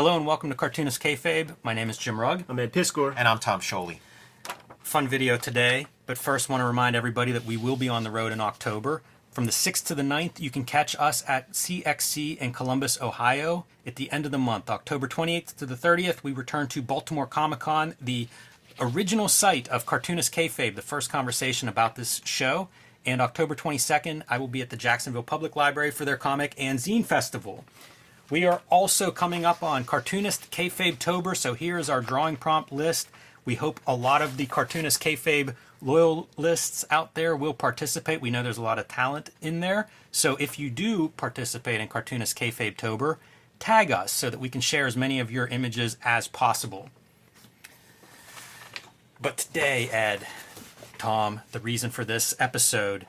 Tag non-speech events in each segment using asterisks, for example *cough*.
Hello and welcome to Cartoonist Kayfabe. My name is Jim Rugg. I'm Ed Piskor. And I'm Tom Scioli. Fun video today, but first want to remind everybody that we will be on the road in October. From the 6th to the 9th, you can catch us at CXC in Columbus, Ohio at the end of the month. October 28th to the 30th, we return to Baltimore Comic Con, the original site of Cartoonist Kayfabe, the first conversation about this show. And October 22nd, I will be at the Jacksonville Public Library for their comic and zine festival. We are also coming up on Cartoonist Kayfabe Tober, so here is our drawing prompt list. We hope a lot of the Cartoonist Kayfabe loyalists out there will participate. We know there's a lot of talent in there. So if you do participate in Cartoonist Kayfabe Tober, tag us so that we can share as many of your images as possible. But today, Ed, Tom, the reason for this episode,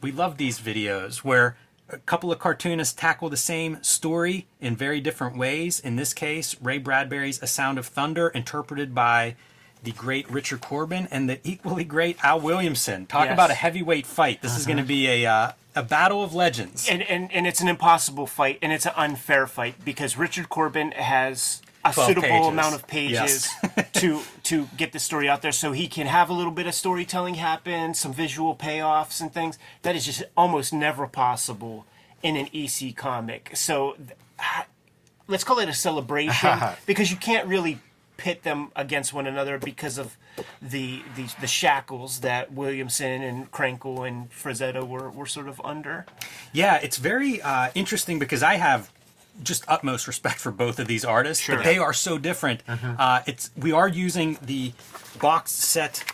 we love these videos where a couple of cartoonists tackle the same story in very different ways. In this case, Ray Bradbury's A Sound of Thunder, interpreted by the great Richard Corbin and the equally great Al Williamson. Talk Yes. about a heavyweight fight. This is going to be a uh, a battle of legends. And, and and it's an impossible fight, and it's an unfair fight because Richard Corbin has a suitable pages. amount of pages *laughs* to to get the story out there, so he can have a little bit of storytelling happen, some visual payoffs and things. That is just almost never possible in an EC comic. So let's call it a celebration *laughs* because you can't really pit them against one another because of the the, the shackles that Williamson and Krenkel and Frazetta were, were sort of under. Yeah, it's very uh, interesting because I have just utmost respect for both of these artists, Sure. but they are so different. Uh, it's we are using the box set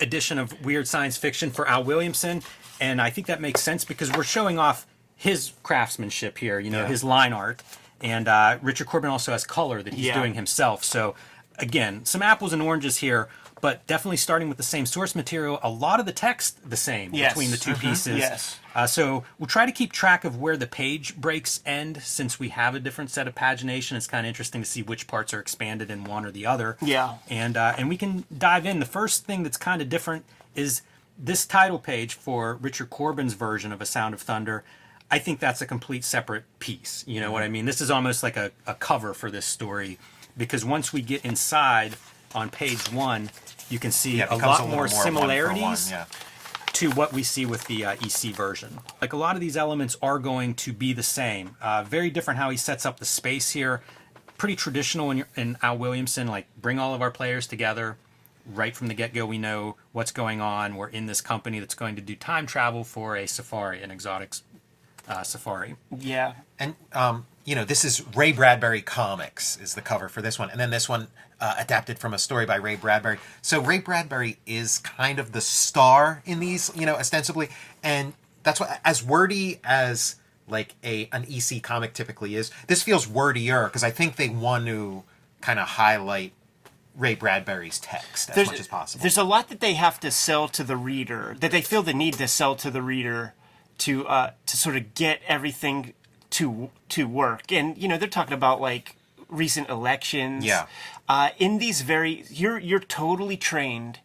edition of Weird Science Fiction for Al Williamson, and I think that makes sense because we're showing off his craftsmanship here. You know, Yeah. his line art, and uh, Richard Corbin also has color that he's Yeah. doing himself. So again, some apples and oranges here. But definitely starting with the same source material, a lot of the text the same Yes. between the 2 Mhm. pieces. Yes. Uh, so we'll try to keep track of where the page breaks end since we have a different set of pagination. It's kind of interesting to see which parts are expanded in one or the other. Yeah. And uh, and we can dive in. The first thing that's kind of different is this title page for Richard Corbin's version of A Sound of Thunder. I think that's a complete separate piece. You know what I mean? This is almost like a, a cover for this story because once we get inside on page one, you can see Yeah, it a becomes lot little more one for one, similarities yeah. to what we see with the uh, EC version. Like a lot of these elements are going to be the same. Uh, very different how he sets up the space here. Pretty traditional in, your, in Al Williamson, like bring all of our players together. Right from the get go, we know what's going on. We're in this company that's going to do time travel for a safari, an exotics uh, safari. Yeah. And um, you know, this is Ray Bradbury Comics is the cover for this one, and then this one uh, adapted from a story by Ray Bradbury. So Ray Bradbury is kind of the star in these, you know, ostensibly, and that's what as wordy as like a an EC comic typically is. This feels wordier because I think they want to kind of highlight Ray Bradbury's text as much as possible. There's a lot that they have to sell to the reader, that they feel the need to sell to the reader to uh, to sort of get everything to to work. And you know, they're talking about like recent elections. Yeah. Uh, in these very, you're you're totally trained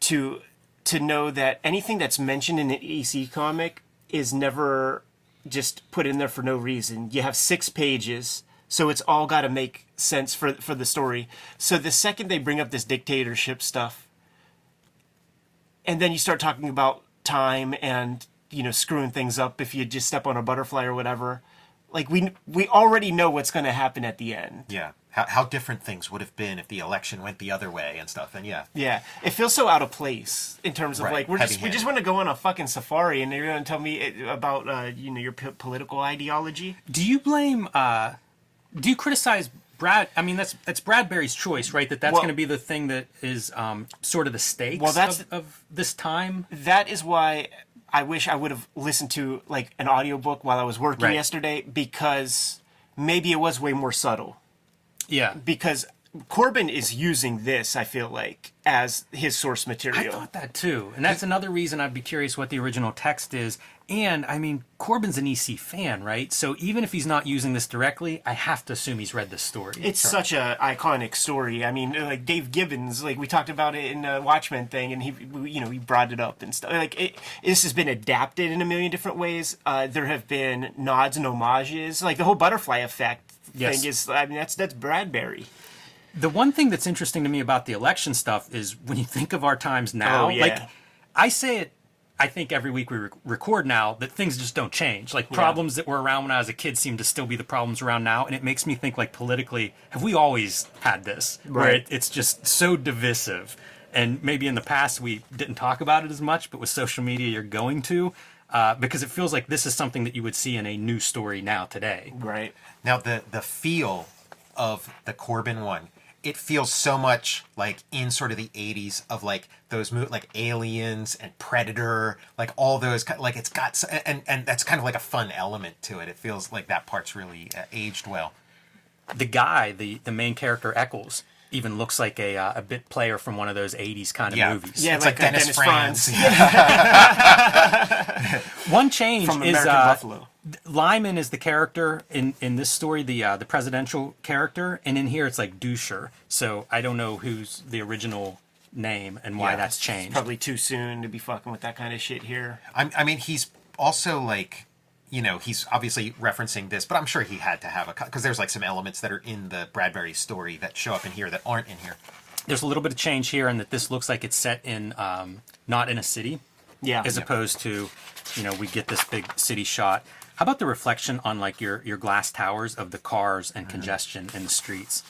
to to know that anything that's mentioned in an EC comic is never just put in there for no reason. You have six pages, so it's all got to make sense for for the story. So the second they bring up this dictatorship stuff, and then you start talking about time and you know screwing things up if you just step on a butterfly or whatever, like we we already know what's going to happen at the end. yeah, how, how different things would have been if the election went the other way and stuff. And yeah, Yeah, it feels so out of place in terms of Right, like we're just we just want to go on a fucking safari and you're going to tell me it- about uh, you know your p- political ideology. Do you blame? Uh, do you criticize Brad? I mean, that's that's Bradbury's choice, right? That that's Well- going to be the thing that is um, sort of the stakes Well, that's- of, of this time. That is why I wish I would have listened to like an audiobook while I was working Right. yesterday because maybe it was way more subtle. Yeah, Because Corbin is using this, I feel like, as his source material. I thought that too, and that's another reason I'd be curious what the original text is. And I mean, Corbin's an EC fan, right? So even if he's not using this directly, I have to assume he's read this story. It's such a iconic story. I mean, like Dave Gibbons, like we talked about it in the Watchmen thing, and he, you know, he brought it up and stuff. Like it, this has been adapted in a million different ways. Uh, there have been nods and homages, like the whole butterfly effect Yes. thing is. I mean, that's that's Bradbury. The one thing that's interesting to me about the election stuff is when you think of our times now, Oh, yeah. like I say it, I think every week we rec- record now that things just don't change. Like problems that were around when I was a kid seem to still be the problems around now, and it makes me think like politically, have we always had this where Right. it, it's just so divisive? And maybe in the past we didn't talk about it as much, but with social media you're going to. Uh, because it feels like this is something that you would see in a news story now today. Right. Now the the feel of the Corbin one, it feels so much like in sort of the '80s of like those mo- like Aliens and Predator, like all those like it's got and and that's kind of like a fun element to it. It feels like that part's really uh, aged well. the guy, the the main character Eckels, even looks like a uh, a bit player from one of those '80s kind of Yeah. movies. Yeah, It's like, like uh, Dennis Dennis Franz. Franz *laughs* One change from is American uh, Buffalo. Lyman is the character in in this story, the uh, the presidential character, and in here it's like Deutscher. So I don't know who's the original name and why Yeah, that's changed. Probably too soon to be fucking with that kind of shit here. I, I mean, he's also like, you know, he's obviously referencing this, but I'm sure he had to have a because there's like some elements that are in the Bradbury story that show up in here that aren't in here. There's a little bit of change here, in that this looks like it's set in um, not in a city, Yeah. as opposed to, you know, we get this big city shot. How about the reflection on like your your glass towers of the cars Mm-hmm. and congestion in the streets?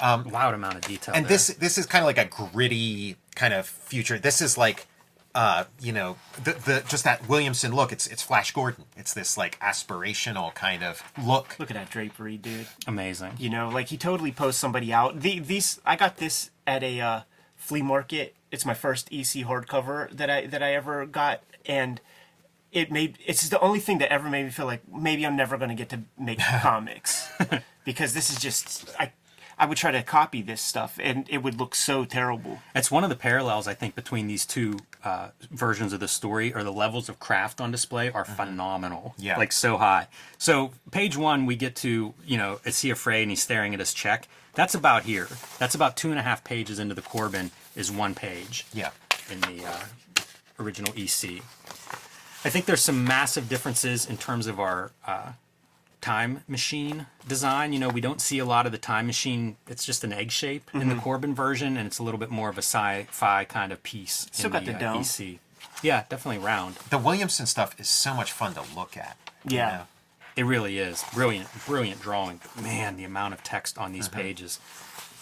Um, Loud amount of detail. and there. this this is kind of like a gritty kind of future. This is like, uh, you know, the the just that Williamson look. It's it's Flash Gordon. It's this like aspirational kind of look. Look at that drapery, dude. amazing. You know, like he totally posts somebody out. The, these I got this at a uh, flea market. It's my first EC hardcover that I that I ever got, and it made it's the only thing that ever made me feel like maybe I'm never going to get to make *laughs* comics because this is just I I would try to copy this stuff and it would look so terrible. It's one of the parallels I think between these two uh, versions of the story, or the levels of craft on display are phenomenal. Yeah. like so high. So page one, we get to you know, is he afraid? And he's staring at his check. That's about here. That's about two and a half pages into the Corbin is one page. Yeah. in the uh, original EC. I think there's some massive differences in terms of our uh, time machine design. You know, we don't see a lot of the time machine. It's just an egg shape in the Corbin version, and it's a little bit more of a sci-fi kind of piece. Still got the uh, dome. EC. Yeah, definitely round. The Williamson stuff is so much fun to look at. you Yeah. know? It really is brilliant, brilliant drawing. Man, the amount of text on these pages,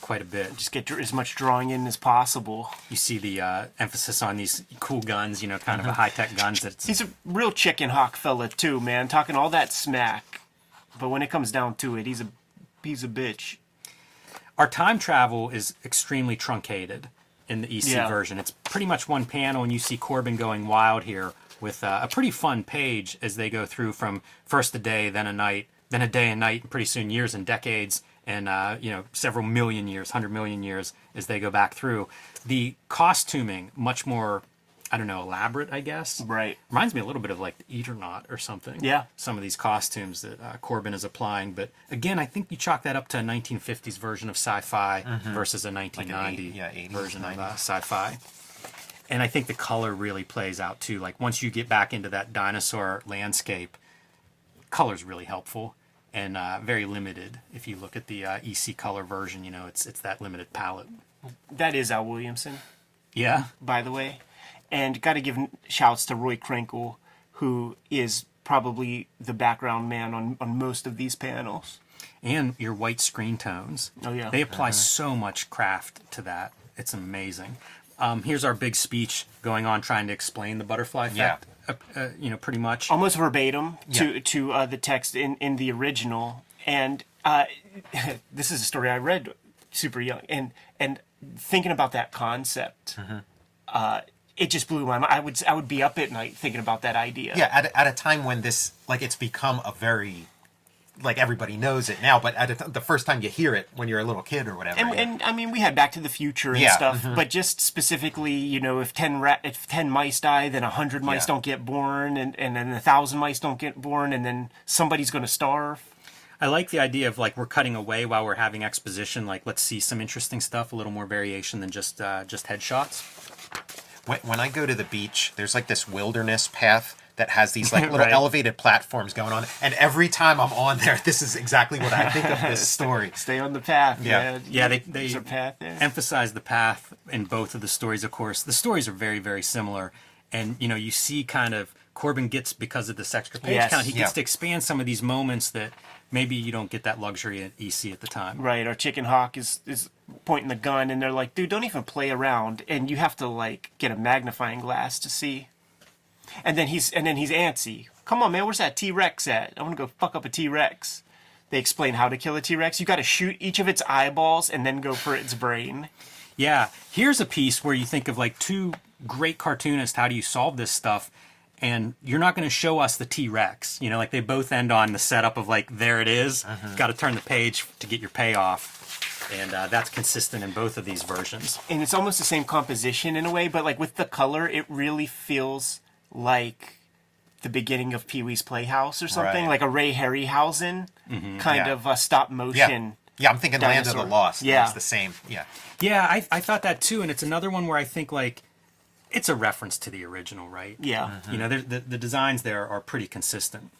quite a bit. Just get as much drawing in as possible. You see the uh, emphasis on these cool guns. You know, kind of a high-tech guns. That's He's a real chicken hawk fella too, man. Talking all that smack, but when it comes down to it, he's a he's a bitch. our time travel is extremely truncated in the EC Yeah. version. It's pretty much one panel, and you see Corbin going wild here with uh, a pretty fun page as they go through from first a day, then a night, then a day and night, and pretty soon years and decades, and uh, you know several million years, hundred million years as they go back through. The costuming much more, I don't know, elaborate, I guess. Right. Reminds me a little bit of like the Eternaut or something. Yeah. Some of these costumes that uh, Corbin is applying. But again, I think you chalk that up to a 1950s version of sci fi versus a 1990 eighty- yeah, 80s, version of uh, sci fi. And I think the color really plays out too. Like once you get back into that dinosaur landscape, color's really helpful and uh, very limited. If you look at the uh, EC color version, you know, it's it's that limited palette. That is Al Williamson, Yeah. by the way, and got to give shouts to Roy Krenkel, who is probably the background man on on most of these panels. and your white screen tones. Oh, yeah. they apply so much craft to that. It's amazing. Um, here's our big speech going on, trying to explain the butterfly effect. Uh, uh, you know, pretty much. almost verbatim to Yeah. to uh, the text in in the original and uh, *laughs* this is a story I read super young and and thinking about that concept Mm-hmm. It just blew my mind I would I would be up at night thinking about that idea Yeah, at, a- at a time when this, like, it's become a very, like, everybody knows it now, but at a t- the first time you hear it when you're a little kid or whatever. and, yeah. and I mean, we had Back to the Future and Yeah, stuff, mhm. but just specifically, you know, if ten ra- if ten mice die, then hundred mice Yeah. don't get born, and and then a thousand mice don't get born, and then somebody's going to starve. I like the idea of like we're cutting away while we're having exposition. Like, let's see some interesting stuff, a little more variation than just uh, just headshots. When, when I go to the beach, there's like this wilderness path that has these like *laughs* little Right. elevated platforms going on. And every time I'm on there, this is exactly what I think of this story. *laughs* Stay on the path. Yeah. man. Yeah, they, they There's a path there. emphasize the path in both of the stories, of course. The stories are very, very similar. And, you know, you see kind of Corbin gets, because of this extra page Yes. count, he gets Yeah. to expand some of these moments that maybe you don't get that luxury at EC at the time. Right, our chicken hawk is is pointing the gun, and they're like, "Dude, don't even play around." And you have to like get a magnifying glass to see. And then he's and then he's antsy. Come on, man, where's that T Rex at? I want to go fuck up a T Rex. They explain how to kill a T Rex. You got to shoot each of its eyeballs and then go for its brain. Yeah, here's a piece where you think of like two great cartoonists. How do you solve this stuff? And you're not going to show us the T Rex. You know, like they both end on the setup of like, there it is. Got to turn the page to get your payoff. And uh, that's consistent in both of these versions. and it's almost the same composition in a way, but like with the color, it really feels like the beginning of Pee Wee's Playhouse or something, Right. like a Ray Harryhausen kind Yeah. of uh, stop motion. Yeah, I'm thinking Land of the Lost. Yeah. It's the same. Yeah. Yeah, I, I thought that too. And it's another one where I think like it's a reference to the original, right? Yeah. You know, the, the designs there are pretty consistent.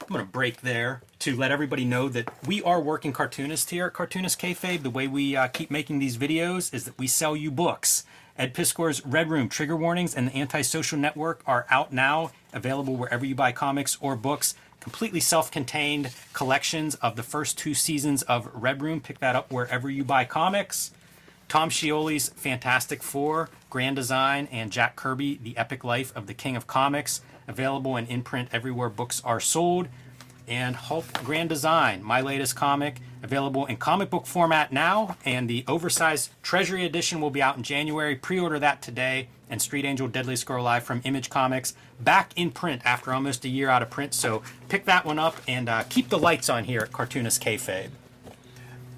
I'm going to break there to let everybody know that we are working cartoonists here at Cartoonist Kayfabe. The way we uh, keep making these videos is that we sell you books. Ed Piskor's Red Room, Trigger Warnings, and the Antisocial Network are out now, available wherever you buy comics or books. Completely self contained collections of the first two seasons of Red Room. Pick that up wherever you buy comics. Tom Scioli's Fantastic Four, Grand Design, and Jack Kirby, The Epic Life of the King of Comics, available in imprint everywhere books are sold. And Hulk Grand Design, my latest comic, available in comic book format now, and the oversized Treasury Edition will be out in January. Pre order that today. And Street Angel Deadly Squirrel Live from Image Comics, back in print after almost a year out of print. So pick that one up and uh, keep the lights on here at Cartoonist Kayfabe.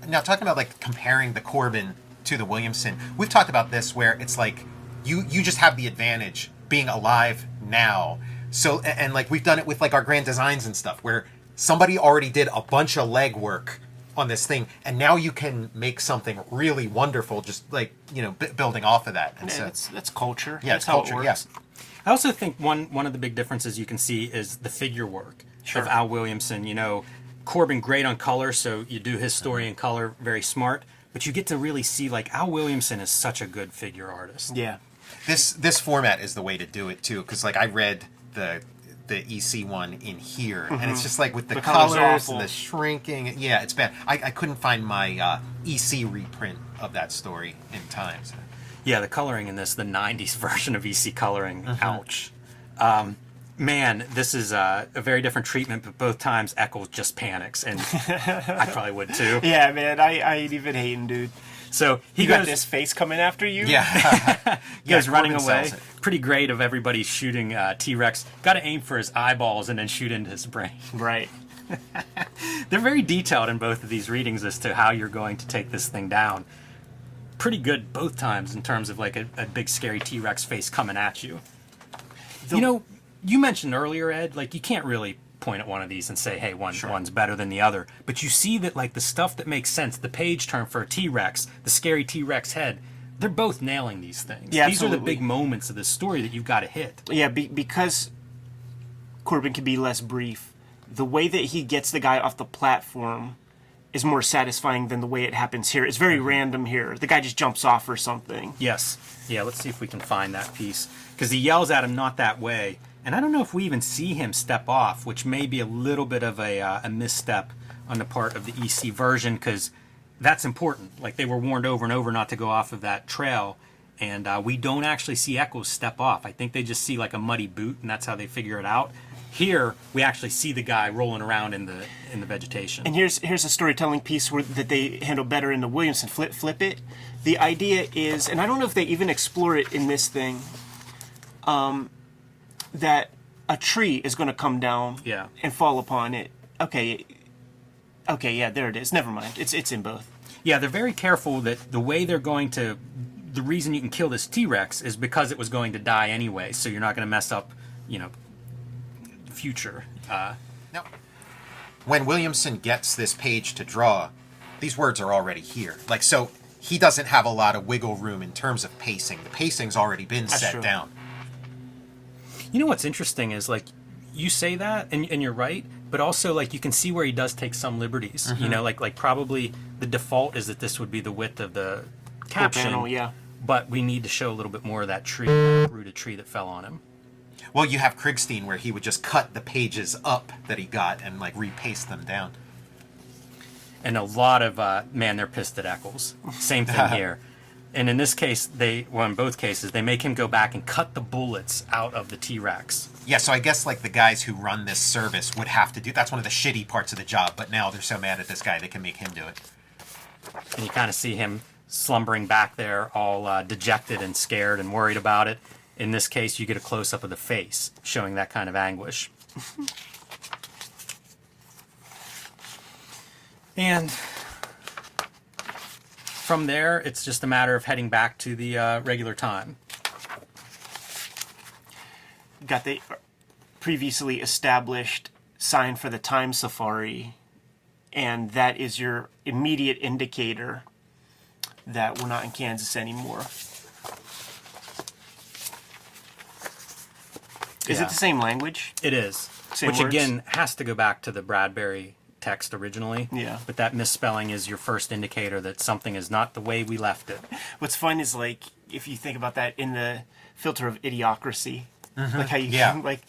now talking about like comparing the Corbin to the Williamson, we've talked about this where it's like you you just have the advantage being alive now. So and, and, like we've done it with like our grand designs and stuff where somebody already did a bunch of legwork on this thing and now you can make something really wonderful just like you know b- building off of that and And so that's that's culture. yeah that's it's culture it yes works. I also think one one of the big differences you can see is the figure work Sure. of Al Williamson. You know, Corbin great on color, so you do his story in color, very smart. But you get to really see like Al Williamson is such a good figure artist. Yeah. this this format is the way to do it too because like i read the the ec one in here and it's just like with the, The color's colors and the shrinking yeah it's bad i, I couldn't find my uh, ec reprint of that story in time so. Yeah, the coloring in this, the '90s *laughs* version of EC coloring. Ouch. Um, man, this is uh, a very different treatment, but both times Eckels just panics, and *laughs* I probably would too. Yeah, man. I, I ain't even hating, dude. So he You got this face coming after you. yeah *laughs* *laughs* he goes Yeah, running Corbin away. Pretty great of everybody shooting uh, T Rex. Got to aim for his eyeballs and then shoot into his brain. Right. They're very detailed in both of these readings as to how you're going to take this thing down. Pretty good both times in terms of like a, a big scary T Rex face coming at you. you know, you mentioned earlier, Ed, like you can't really point at one of these and say, hey, one one's better than the other. But you see that like the stuff that makes sense, the page turn for a T Rex, the scary T Rex head, they're both nailing these things. Yeah, these are the big moments of the story that you've got to hit. Yeah, be, because Corbin can be less brief. The way that he gets the guy off the platform is more satisfying than the way it happens here. It's very mm-hmm. random here. The guy just jumps off or something. Yes. Yeah, let's see if we can find that piece. Because he yells at him, not that way. And I don't know if we even see him step off, which may be a little bit of a, uh, a misstep on the part of the EC version, because that's important. Like they were warned over and over not to go off of that trail. And uh, we don't actually see Eckels step off. I think they just see like a muddy boot, and that's how they figure it out. Here, we actually see the guy rolling around in the in the vegetation. And here's here's a storytelling piece where that they handle better in the Williamson flip flip it. The idea is, and I don't know if they even explore it in this thing, um, that a tree is going to come down Yeah. and fall upon it. Okay, okay, yeah, there it is. Never mind. It's it's in both. Yeah, they're very careful that the way they're going to. The reason you can kill this T Rex is because it was going to die anyway, so you're not going to mess up, you know, the future. Uh, Now, when Williamson gets this page to draw, these words are already here. Like, so he doesn't have a lot of wiggle room in terms of pacing. The pacing's already been set true. down. You know what's interesting is like you say that and, and you're right, but also like you can see where he does take some liberties. You know, like like probably the default is that this would be the width of the caption. panel, yeah. But we need to show a little bit more of that tree, that rooted tree that fell on him. Well, you have Krigstein where he would just cut the pages up that he got and like repaste them down. and a lot of uh, man, they're pissed at Eckels. Same thing *laughs* here. And in this case, they well, in both cases, they make him go back and cut the bullets out of the T Rex. Yeah, so I guess like the guys who run this service would have to do. That's one of the shitty parts of the job. But now they're so mad at this guy, they can make him do it. And you kind of see him slumbering back there, all uh, dejected and scared and worried about it. In this case, you get a close up of the face, showing that kind of anguish. *laughs* and from there, it's just a matter of heading back to the uh, regular time. Got the previously established sign for the time safari, and that is your immediate indicator that we're not in Kansas anymore. Is Yeah. it the same language? It is. Same Which words? again has to go back to the Bradbury text originally. Yeah. But that misspelling is your first indicator that something is not the way we left it. What's fun is like if you think about that in the filter of idiocracy, like how you Yeah. like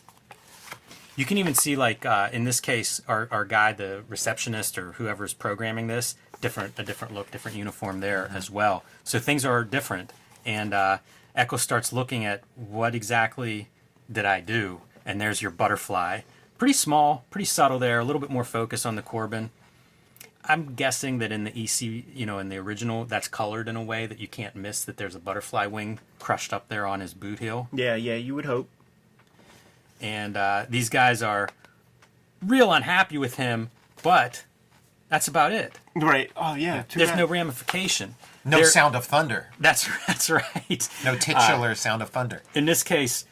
You can even see like uh, in this case our, our guy, the receptionist or whoever's programming this, different a different look, different uniform there as well. So things are different. And uh, Echo starts looking at what exactly did I do? And there's your butterfly. Pretty small, pretty subtle there, a little bit more focus on the Corbin. I'm guessing that in the EC, you know, in the original, that's colored in a way that you can't miss that there's a butterfly wing crushed up there on his boot heel. yeah, yeah, you would hope. And uh, these guys are real unhappy with him, but that's about it. Right. Oh yeah. too There's bad. no ramification. No There- sound of thunder. That's *laughs* that's right. No titular sound of thunder. In this case,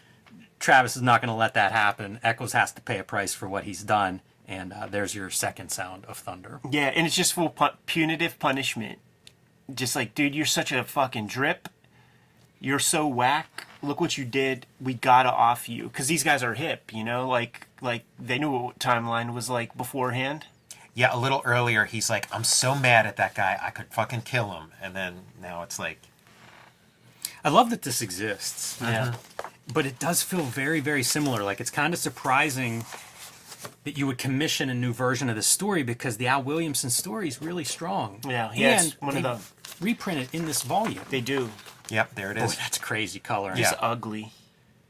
Travis is not going to let that happen. Eckels has to pay a price for what he's done, and uh, there's your second sound of thunder. Yeah, and it's just full pu- punitive punishment. Just like, dude, you're such a fucking drip. You're so whack. Look what you did. We gotta off you because these guys are hip. You know, like like they knew what timeline was like beforehand. Yeah, a little earlier, he's like, I'm so mad at that guy, I could fucking kill him. And then now it's like, I love that this exists. Yeah. But it does feel very very similar like it's kind of surprising that you would commission a new version of the story because the al williamson story is really strong Yeah, yeah, it's and one of they the- reprint it in this volume They do. yep, there it Boy, is. that's crazy coloring Yeah. Ugly.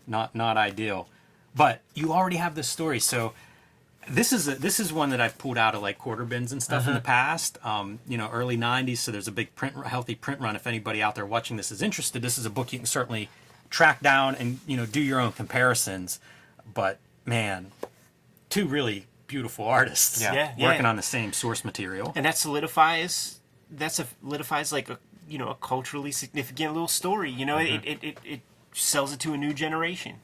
not not ideal but you already have this story so this is a, this is one that I've pulled out of like quarter bins and stuff in the past. Um, you know, early '90s. So there's a big print, healthy print run. If anybody out there watching this is interested, this is a book you can certainly track down and you know do your own comparisons. But man, two really beautiful artists Yeah. Yeah, yeah. working on the same source material. and that solidifies that solidifies like a you know a culturally significant little story you know it, it, it, it sells it to a new generation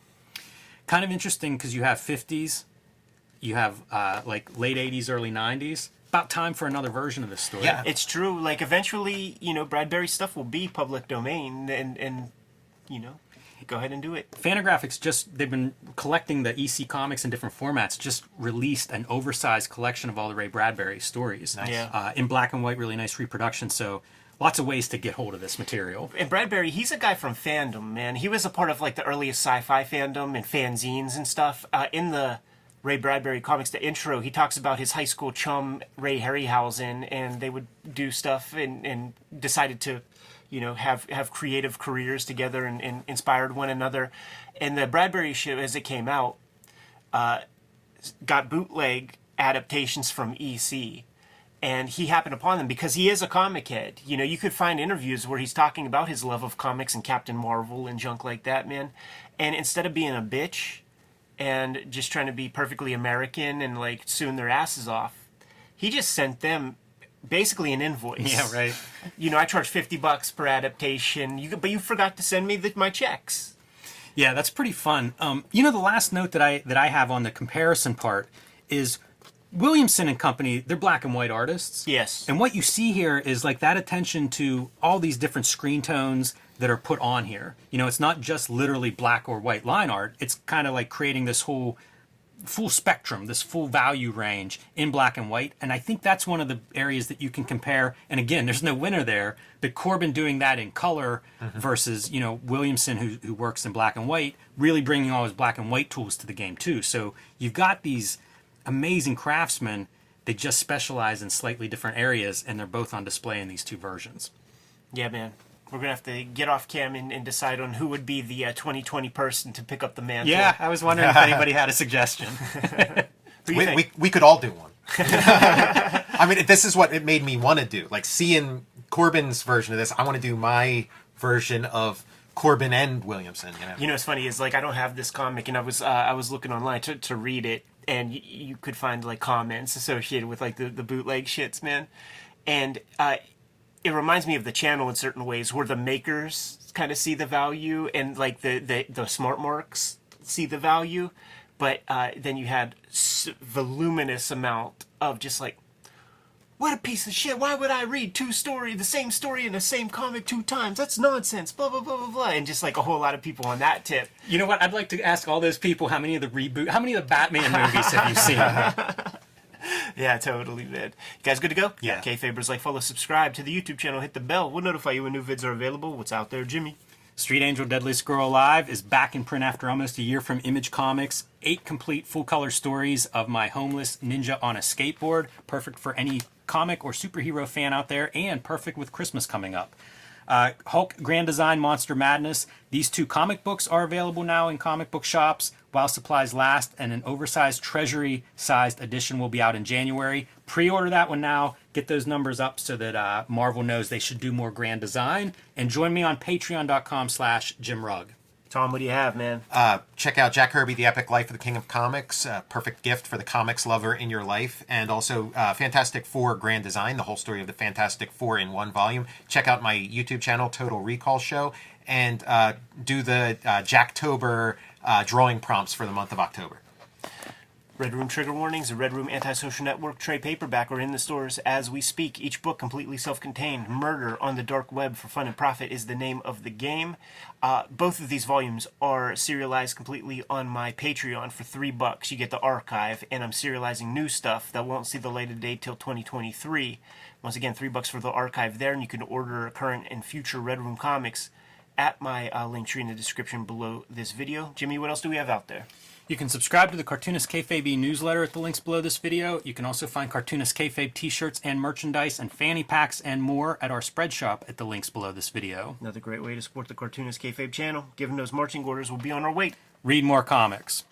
Kind of interesting because you have 50s, you have uh, like late 80s, early 90s. About time for another version of this story. Yeah. it's true like eventually you know bradbury stuff will be public domain and and you know go ahead and do it Fantagraphics just they've been collecting the EC comics in different formats. Just released an oversized collection of all the Ray Bradbury stories. Nice. Yeah. Uh, in black and white, really nice reproduction. So lots of ways to get hold of this material. and bradbury he's a guy from fandom man he was a part of like the earliest sci-fi fandom and fanzines and stuff uh, in the ray bradbury comics the intro he talks about his high school chum ray harryhausen and they would do stuff and, and decided to you know have have creative careers together and, and inspired one another and the bradbury show as it came out uh, got bootleg adaptations from ec and he happened upon them because he is a comic head. You know, you could find interviews where he's talking about his love of comics and Captain Marvel and junk like that, man. And instead of being a bitch and just trying to be perfectly American and like suing their asses off, he just sent them basically an invoice. Yeah, right. *laughs* You know, I charge fifty bucks per adaptation. You but you forgot to send me the, my checks. Yeah, that's pretty fun. Um, you know, the last note that I that I have on the comparison part is Williamson and Company, they're black and white artists. Yes. And what you see here is like that attention to all these different screen tones that are put on here. You know, it's not just literally black or white line art. It's kind of like creating this whole full spectrum, this full value range in black and white. And I think that's one of the areas that you can compare. And again, there's no winner there, but Corbin doing that in color mm-hmm. versus, you know, Williamson who, who works in black and white, really bringing all his black and white tools to the game too. So you've got these amazing craftsmen. They just specialize in slightly different areas and they're both on display in these two versions. Yeah, man. We're gonna have to get off cam and, and decide on who would be the uh, 2020 person to pick up the mantle. Yeah, I was wondering if *laughs* anybody had a suggestion. *laughs* Who do you We, we, we could all do one. *laughs* I mean, this is what it made me want to do. Like seeing Corbin's version of this, I want to do my version of Corbin and Williamson. You know, You know, what's funny is like I don't have this comic, and I was uh, I was looking online to, to read it, and y- you could find like comments associated with like the, the bootleg shits, man. And uh, it reminds me of the channel in certain ways, where the makers kind of see the value, and like the the, the smart marks see the value, but uh, then you had s- voluminous amount of just like what a piece of shit. Why would I read two story, the same story in the same comic two times? That's nonsense. Blah blah blah blah blah. And just like a whole lot of people on that tip. You know what? I'd like to ask all those people how many of the reboot, how many of the Batman movies have you seen? *laughs* *laughs* Yeah, totally, man. You guys good to go? Yeah. Okay, Fabers, like, follow, subscribe to the YouTube channel, hit the bell. We'll notify you when new vids are available. What's out there, Jimmy? Street Angel Deadly Squirrel Alive is back in print after almost a year from Image Comics. Eight complete full color stories of my homeless ninja on a skateboard. Perfect for any comic or superhero fan out there, and perfect with Christmas coming up. Uh, Hulk Grand Design Monster Madness. These two comic books are available now in comic book shops while supplies last, and an oversized treasury sized edition will be out in January. Pre order that one now. Get those numbers up so that uh, Marvel knows they should do more grand design. And join me on patreon.com slash Jim Rugg. Tom, what do you have, man? uh, check out Jack Kirby, The Epic Life of the King of Comics. Perfect gift for the comics lover in your life. And also uh, Fantastic Four Grand Design, the whole story of the Fantastic Four in one volume. Check out my YouTube channel, Total Recall Show, and uh, do the uh, Jacktober uh, drawing prompts for the month of October. Red Room Trigger Warnings, the Red Room Antisocial Network trade paperback are in the stores as we speak. Each book completely self-contained. Murder on the Dark Web for Fun and Profit is the name of the game. Uh, both of these volumes are serialized completely on my Patreon for three bucks. You get the archive, and I'm serializing new stuff that won't see the light of day till 2023. Once again, three bucks for the archive there, and you can order current and future Red Room comics at my uh, link tree in the description below this video. Jimmy, what else do we have out there? You can subscribe to the Cartoonist Kayfabe newsletter at the links below this video. You can also find Cartoonist Kayfabe t-shirts and merchandise and fanny packs and more at our spread shop at the links below this video. Another great way to support the Cartoonist Kayfabe channel. Given those marching orders, we'll be on our way. Read more comics.